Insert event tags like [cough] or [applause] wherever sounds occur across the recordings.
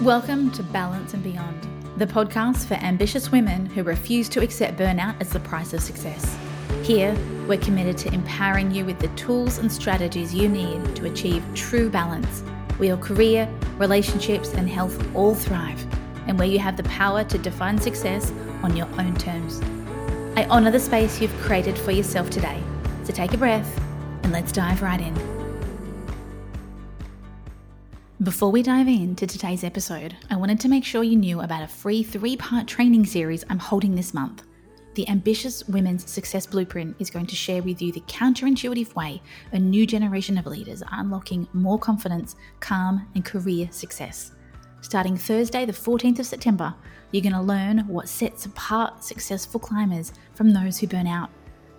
Welcome to Balance and Beyond, the podcast for ambitious women who refuse to accept burnout as the price of success. Here, we're committed to empowering you with the tools and strategies you need to achieve true balance, where your career, relationships, and health all thrive, and where you have the power to define success on your own terms. I honour the space you've created for yourself today. So take a breath and let's dive right in. Before we dive into today's episode, I wanted to make sure you knew about a free three part training series I'm holding this month. The Ambitious Women's Success Blueprint is going to share with you the counterintuitive way a new generation of leaders are unlocking more confidence, calm, and career success. Starting Thursday, the 14th of September, you're going to learn what sets apart successful climbers from those who burn out.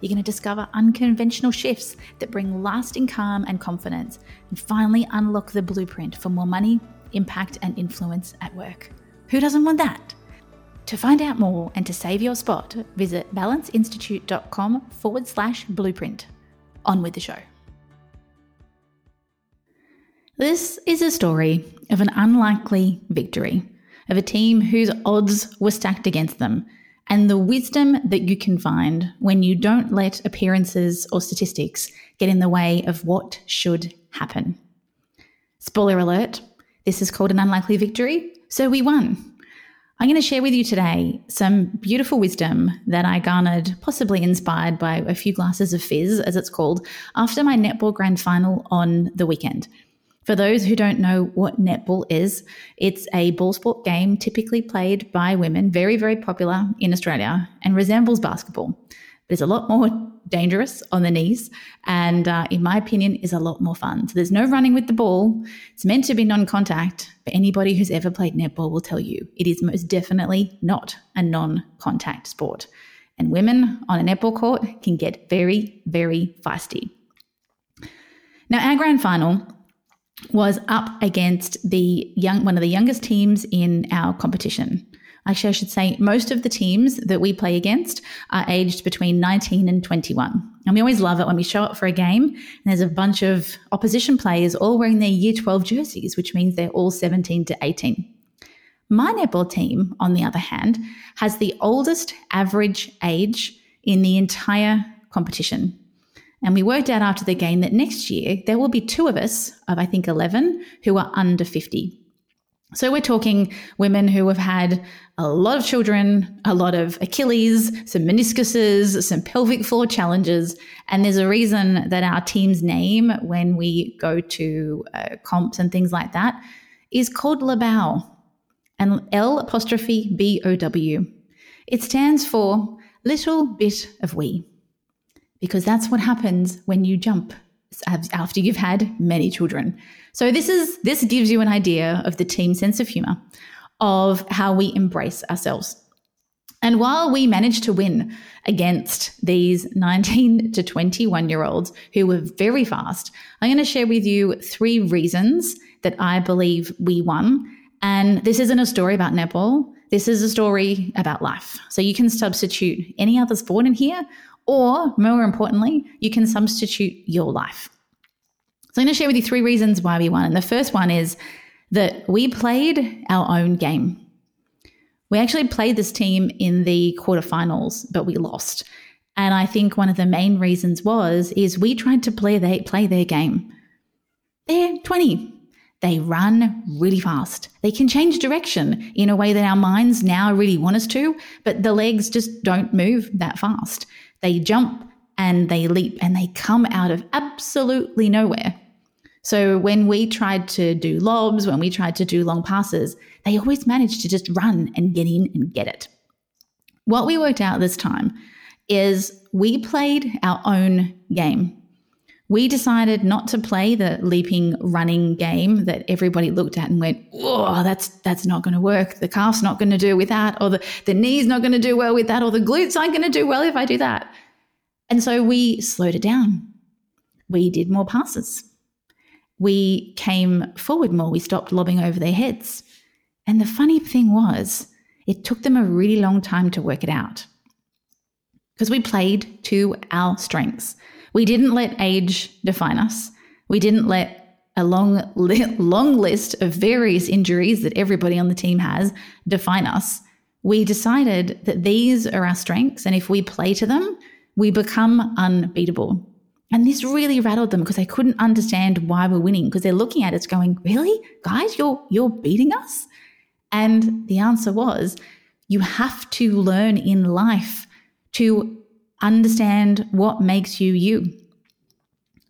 You're going to discover unconventional shifts that bring lasting calm and confidence, and finally unlock the blueprint for more money, impact, and influence at work. Who doesn't want that? To find out more and to save your spot, visit balanceinstitute.com forward slash blueprint. On with the show. This is a story of an unlikely victory, of a team whose odds were stacked against them, and the wisdom that you can find when you don't let appearances or statistics get in the way of what should happen. Spoiler alert, this is called an unlikely victory, so we won. I'm going to share with you today some beautiful wisdom that I garnered, possibly inspired by a few glasses of fizz, as it's called, after my netball grand final on the weekend. For those who don't know what netball is, it's a ball sport game typically played by women, very, very popular in Australia, and resembles basketball. But it's a lot more dangerous on the knees, and uh, in my opinion, is a lot more fun. So there's no running with the ball. It's meant to be non contact, but anybody who's ever played netball will tell you it is most definitely not a non contact sport. And women on a netball court can get very, very feisty. Now, our grand final was up against the young one of the youngest teams in our competition. Actually, I should say most of the teams that we play against are aged between 19 and 21. And we always love it when we show up for a game and there's a bunch of opposition players all wearing their year 12 jerseys, which means they're all 17 to 18. My netball team, on the other hand, has the oldest average age in the entire competition. And we worked out after the game that next year there will be two of us, of I think 11, who are under 50. So we're talking women who have had a lot of children, a lot of Achilles, some meniscuses, some pelvic floor challenges. And there's a reason that our team's name, when wee go to uh, comps and things like that, is called LaBow and L apostrophe B O W. It stands for little bit of we because that's what happens when you jump after you've had many children. So this is this gives you an idea of the team sense of humor of how we embrace ourselves. And while we managed to win against these 19 [laughs] to 21 year olds who were very fast, I'm going to share with you three reasons that I believe we won. And this isn't a story about netball. This is a story about life. So you can substitute any other sport in here, or more importantly, you can substitute your life. So I'm going to share with you three reasons why we won. And the first one is that we played our own game. We actually played this team in the quarterfinals, but we lost. And I think one of the main reasons was is we tried to play they play their game. They're 20. They run really fast. They can change direction in a way that our minds now really want us to, but the legs just don't move that fast. They jump and they leap and they come out of absolutely nowhere. So when we tried to do lobs, when we tried to do long passes, they always managed to just run and get in and get it. What we worked out this time is we played our own game. We decided not to play the leaping running game that everybody looked at and went, "Oh, that's that's not going to work. The calf's not going to do with that, or the the knee's not going to do well with that, or the glutes aren't going to do well if I do that." And so we slowed it down. We did more passes. We came forward more. We stopped lobbing over their heads. And the funny thing was, it took them a really long time to work it out because we played to our strengths. We didn't let age define us. We didn't let a long, long list of various injuries that everybody on the team has define us, we decided that these are our strengths. And if we play to them, we become unbeatable. And this really rattled them because they couldn't understand why we're winning because they're looking at us going, Really? Guys, you're you're beating us? And the answer was, you have to learn in life to understand what makes you you.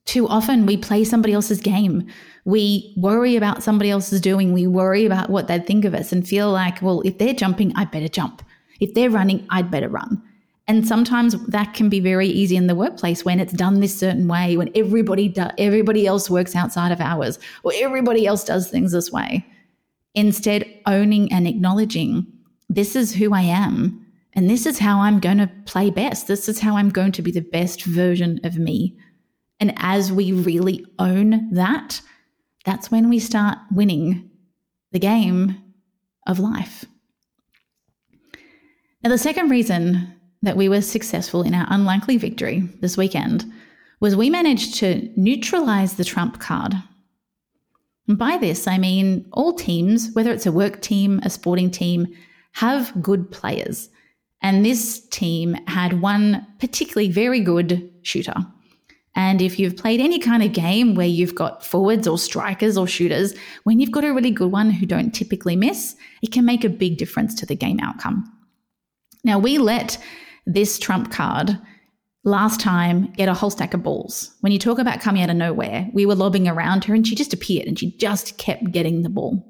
Too often we play somebody else's game. We worry about somebody else's doing. We worry about what they'd think of us and feel like, well, if they're jumping, I'd better jump. If they're running, I'd better run. And sometimes that can be very easy in the workplace when it's done this certain way, when everybody do, everybody else works outside of hours or everybody else does things this way. Instead, owning and acknowledging this is who I am and this is how I'm going to play best. This is how I'm going to be the best version of me. And as we really own that, that's when we start winning the game of life. Now, the second reason that we were successful in our unlikely victory this weekend was we managed to neutralize the trump card. And by this, I mean all teams, whether it's a work team, a sporting team, have good players. And this team had one particularly very good shooter. And if you've played any kind of game where you've got forwards or strikers or shooters, when you've got a really good one who don't typically miss, it can make a big difference to the game outcome. Now, we let this trump card last time get a whole stack of balls. When you talk about coming out of nowhere, we were lobbing around her and she just appeared and she just kept getting the ball.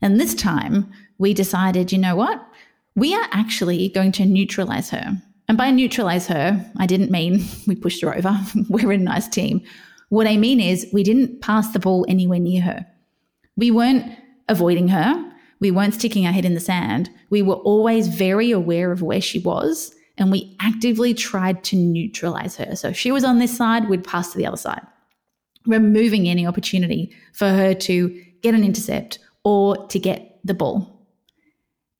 And this time we decided, you know what? We are actually going to neutralize her. And by neutralize her, I didn't mean [laughs] we pushed her over. [laughs] We're a nice team. What I mean is we didn't pass the ball anywhere near her. We weren't avoiding her. We weren't sticking our head in the sand. We were always very aware of where she was and we actively tried to neutralize her. So if she was on this side, we'd pass to the other side, removing any opportunity for her to get an intercept or to get the ball.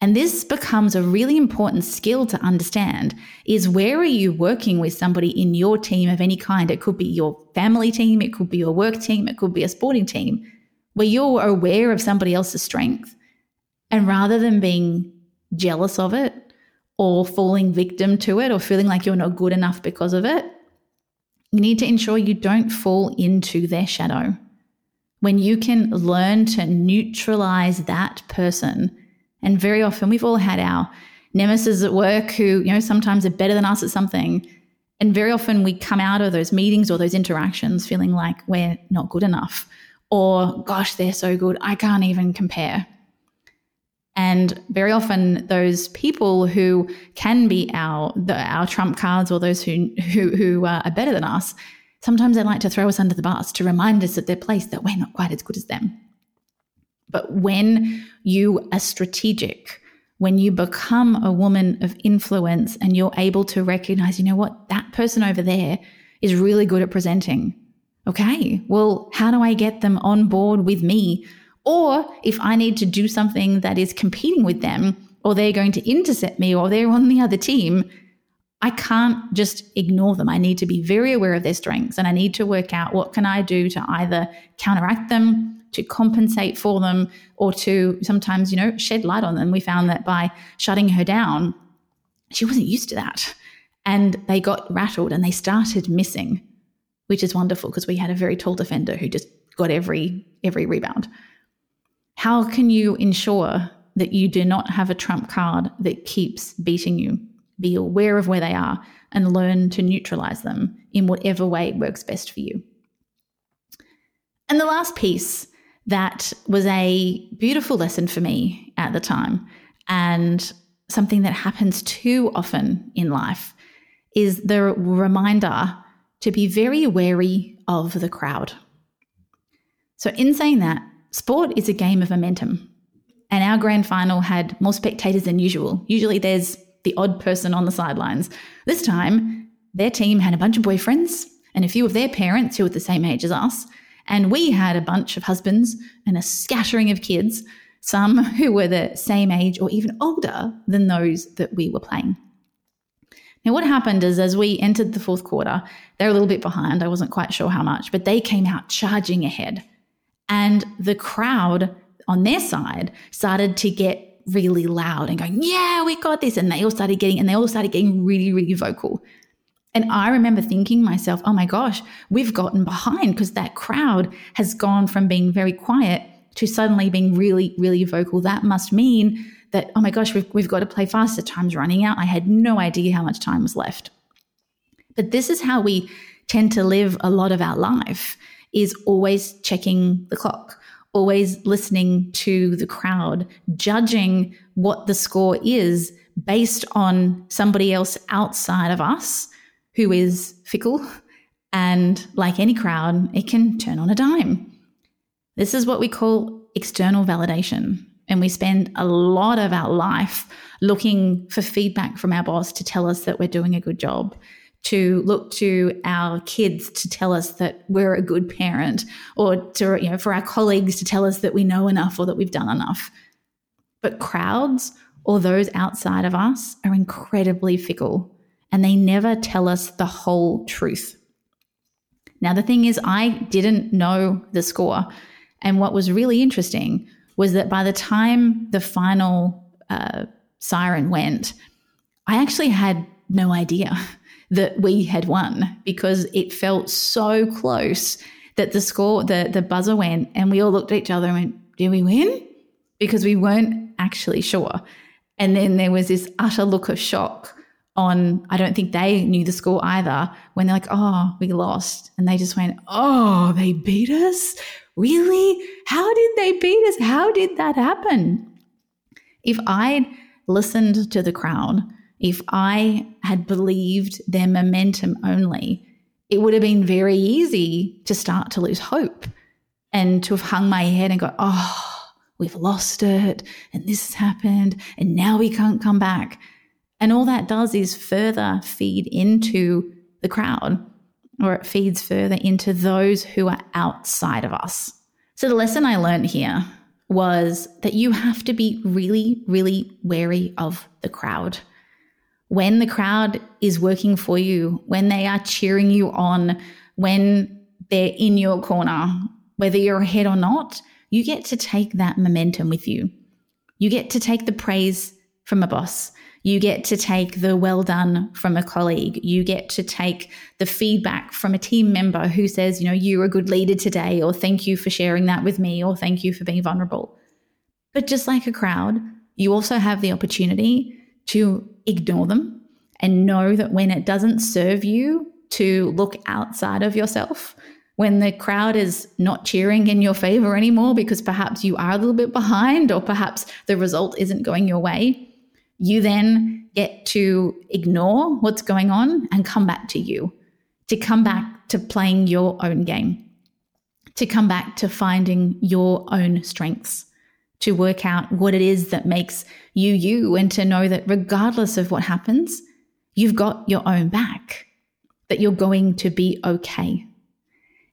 And this becomes a really important skill to understand is where are you working with somebody in your team of any kind? It could be your family team, it could be your work team, it could be a sporting team, where you're aware of somebody else's strength. And rather than being jealous of it or falling victim to it or feeling like you're not good enough because of it, you need to ensure you don't fall into their shadow. When you can learn to neutralize that person and very often we've all had our nemesis at work who, you know, sometimes are better than us at something. And very often we come out of those meetings or those interactions feeling like we're not good enough or, gosh, they're so good, I can't even compare. And very often, those people who can be our the, our trump cards or those who who, who uh, are better than us, sometimes they like to throw us under the bus to remind us at their place that we're not quite as good as them. But when you are strategic, when you become a woman of influence and you're able to recognize, you know what, that person over there is really good at presenting. Okay, well, how do I get them on board with me? Or if I need to do something that is competing with them, or they're going to intercept me, or they're on the other team, I can't just ignore them. I need to be very aware of their strengths and I need to work out what can I do to either counteract them to compensate for them or to sometimes, you know, shed light on them. We found that by shutting her down, she wasn't used to that. And they got rattled and they started missing, which is wonderful because we had a very tall defender who just got every every rebound. How can you ensure that you do not have a trump card that keeps beating you? Be aware of where they are and learn to neutralize them in whatever way works best for you. And the last piece that was a beautiful lesson for me at the time. And something that happens too often in life is the reminder to be very wary of the crowd. So, in saying that, sport is a game of momentum. And our grand final had more spectators than usual. Usually there's the odd person on the sidelines. This time, their team had a bunch of boyfriends and a few of their parents who were the same age as us. And we had a bunch of husbands and a scattering of kids, some who were the same age or even older than those that we were playing. Now, what happened is as we entered the fourth quarter, they were a little bit behind. I wasn't quite sure how much, but they came out charging ahead. And the crowd on their side started to get really loud and going, Yeah, we got this. And they all started getting, and they all started getting really, really vocal. And I remember thinking myself, oh my gosh, we've gotten behind because that crowd has gone from being very quiet to suddenly being really, really vocal. That must mean that, oh my gosh, we've, we've got to play faster. Time's running out. I had no idea how much time was left. But this is how we tend to live a lot of our life is always checking the clock, always listening to the crowd, judging what the score is based on somebody else outside of us who is fickle. And like any crowd, it can turn on a dime. This is what we call external validation. And we spend a lot of our life looking for feedback from our boss to tell us that we're doing a good job, to look to our kids to tell us that we're a good parent, or to, you know, for our colleagues to tell us that we know enough or that we've done enough. But crowds or those outside of us are incredibly fickle and they never tell us the whole truth. Now, the thing is, I didn't know the score. And what was really interesting was that by the time the final uh, siren went, I actually had no idea [laughs] that we had won because it felt so close that the score, the, the buzzer went, and we all looked at each other and went, Did we win? Because we weren't actually sure. And then there was this utter look of shock on, I don't think they knew the score either, when they're like, oh, we lost. And they just went, oh, they beat us? Really? How did they beat us? How did that happen? If I'd listened to the crowd, if I had believed their momentum only, it would have been very easy to start to lose hope and to have hung my head and go, oh, we've lost it and this has happened and now we can't come back. And all that does is further feed into the crowd, or it feeds further into those who are outside of us. So the lesson I learned here was that you have to be really, really wary of the crowd. When the crowd is working for you, when they are cheering you on, when they're in your corner, whether you're ahead or not, you get to take that momentum with you. You get to take the praise from a boss. You get to take the well done from a colleague. You get to take the feedback from a team member who says, you know, you're a good leader today, or thank you for sharing that with me, or thank you for being vulnerable. But just like a crowd, you also have the opportunity to ignore them and know that when it doesn't serve you to look outside of yourself, when the crowd is not cheering in your favor anymore because perhaps you are a little bit behind or perhaps the result isn't going your way, you then get to ignore what's going on and come back to you, to come back to playing your own game, to come back to finding your own strengths, to work out what it is that makes you you, and to know that regardless of what happens, you've got your own back, that you're going to be okay.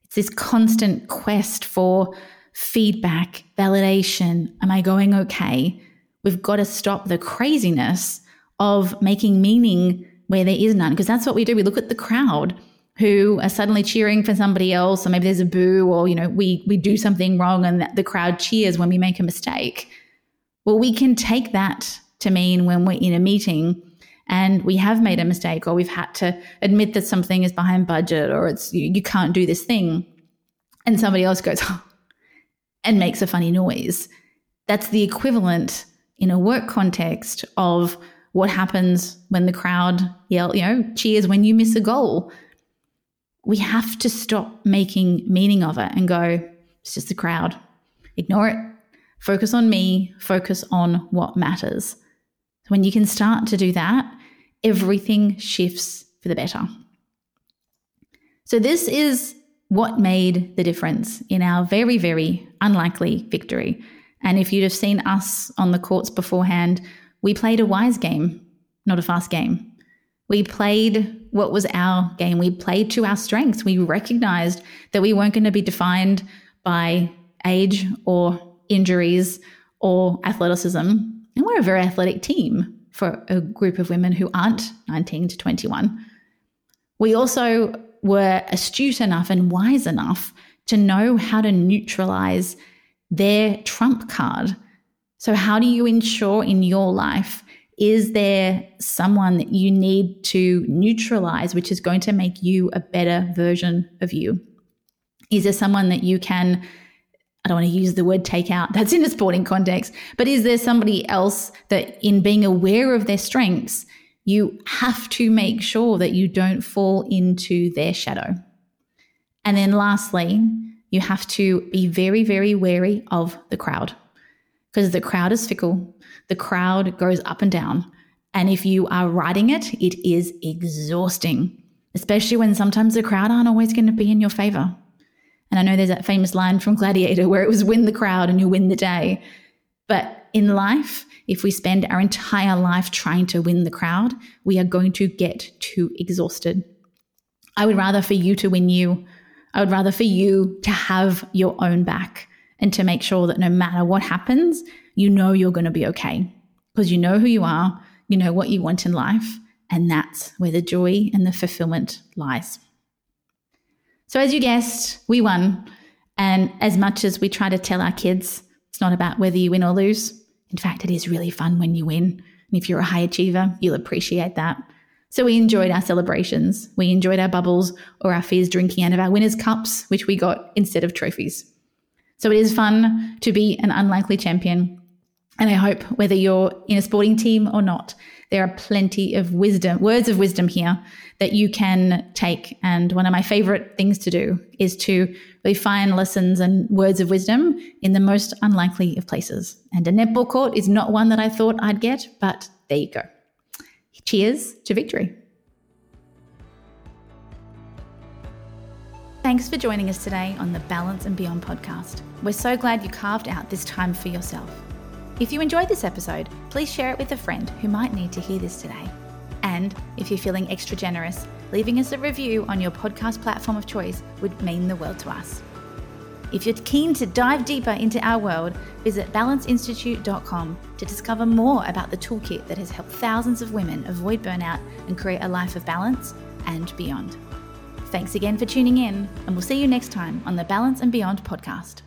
It's this constant quest for feedback, validation. Am I going okay? We've got to stop the craziness of making meaning where there is none, because that's what we do. We look at the crowd who are suddenly cheering for somebody else, or maybe there's a boo, or you know, we we do something wrong and the crowd cheers when we make a mistake. Well, we can take that to mean when we're in a meeting and we have made a mistake, or we've had to admit that something is behind budget, or it's you, you can't do this thing, and somebody else goes oh, [laughs] and makes a funny noise. That's the equivalent in a work context of what happens when the crowd yell, you know, cheers when you miss a goal. We have to stop making meaning of it and go, it's just the crowd. Ignore it. Focus on me, focus on what matters. When you can start to do that, everything shifts for the better. So, this is what made the difference in our very, very unlikely victory. And if you'd have seen us on the courts beforehand, we played a wise game, not a fast game. We played what was our game. We played to our strengths. We recognized that we weren't going to be defined by age or injuries or athleticism. And we're a very athletic team for a group of women who aren't 19 to 21. We also were astute enough and wise enough to know how to neutralize their trump card. So, how do you ensure in your life? Is there someone that you need to neutralize, which is going to make you a better version of you? Is there someone that you can I don't want to use the word take out, that's in a sporting context, but is there somebody else that, in being aware of their strengths, you have to make sure that you don't fall into their shadow? And then lastly, you have to be very, very wary of the crowd because the crowd is fickle, the crowd goes up and down. And if you are riding it, it is exhausting, especially when sometimes the crowd aren't always going to be in your favor. And I know there's that famous line from Gladiator where it was win the crowd and you win the day. But in life, if we spend our entire life trying to win the crowd, we are going to get too exhausted. I would rather for you to win you. I would rather for you to have your own back and to make sure that no matter what happens, you know you're going to be okay because you know who you are, you know what you want in life, and that's where the joy and the fulfillment lies. So, as you guessed, we won. And as much as we try to tell our kids it's not about whether you win or lose, in fact, it is really fun when you win. And if you're a high achiever, you'll appreciate that. So, we enjoyed our celebrations. We enjoyed our bubbles or our fizz drinking out of our winners' cups, which we got instead of trophies. So, it is fun to be an unlikely champion. And I hope whether you're in a sporting team or not, there are plenty of wisdom, words of wisdom here that you can take. And one of my favorite things to do is to really find lessons and words of wisdom in the most unlikely of places. And a netball court is not one that I thought I'd get, but there you go. Cheers to victory. Thanks for joining us today on the Balance and Beyond podcast. We're so glad you carved out this time for yourself. If you enjoyed this episode, please share it with a friend who might need to hear this today. And if you're feeling extra generous, leaving us a review on your podcast platform of choice would mean the world to us. If you're keen to dive deeper into our world, visit balanceinstitute.com to discover more about the toolkit that has helped thousands of women avoid burnout and create a life of balance and beyond. Thanks again for tuning in, and we'll see you next time on the Balance and Beyond podcast.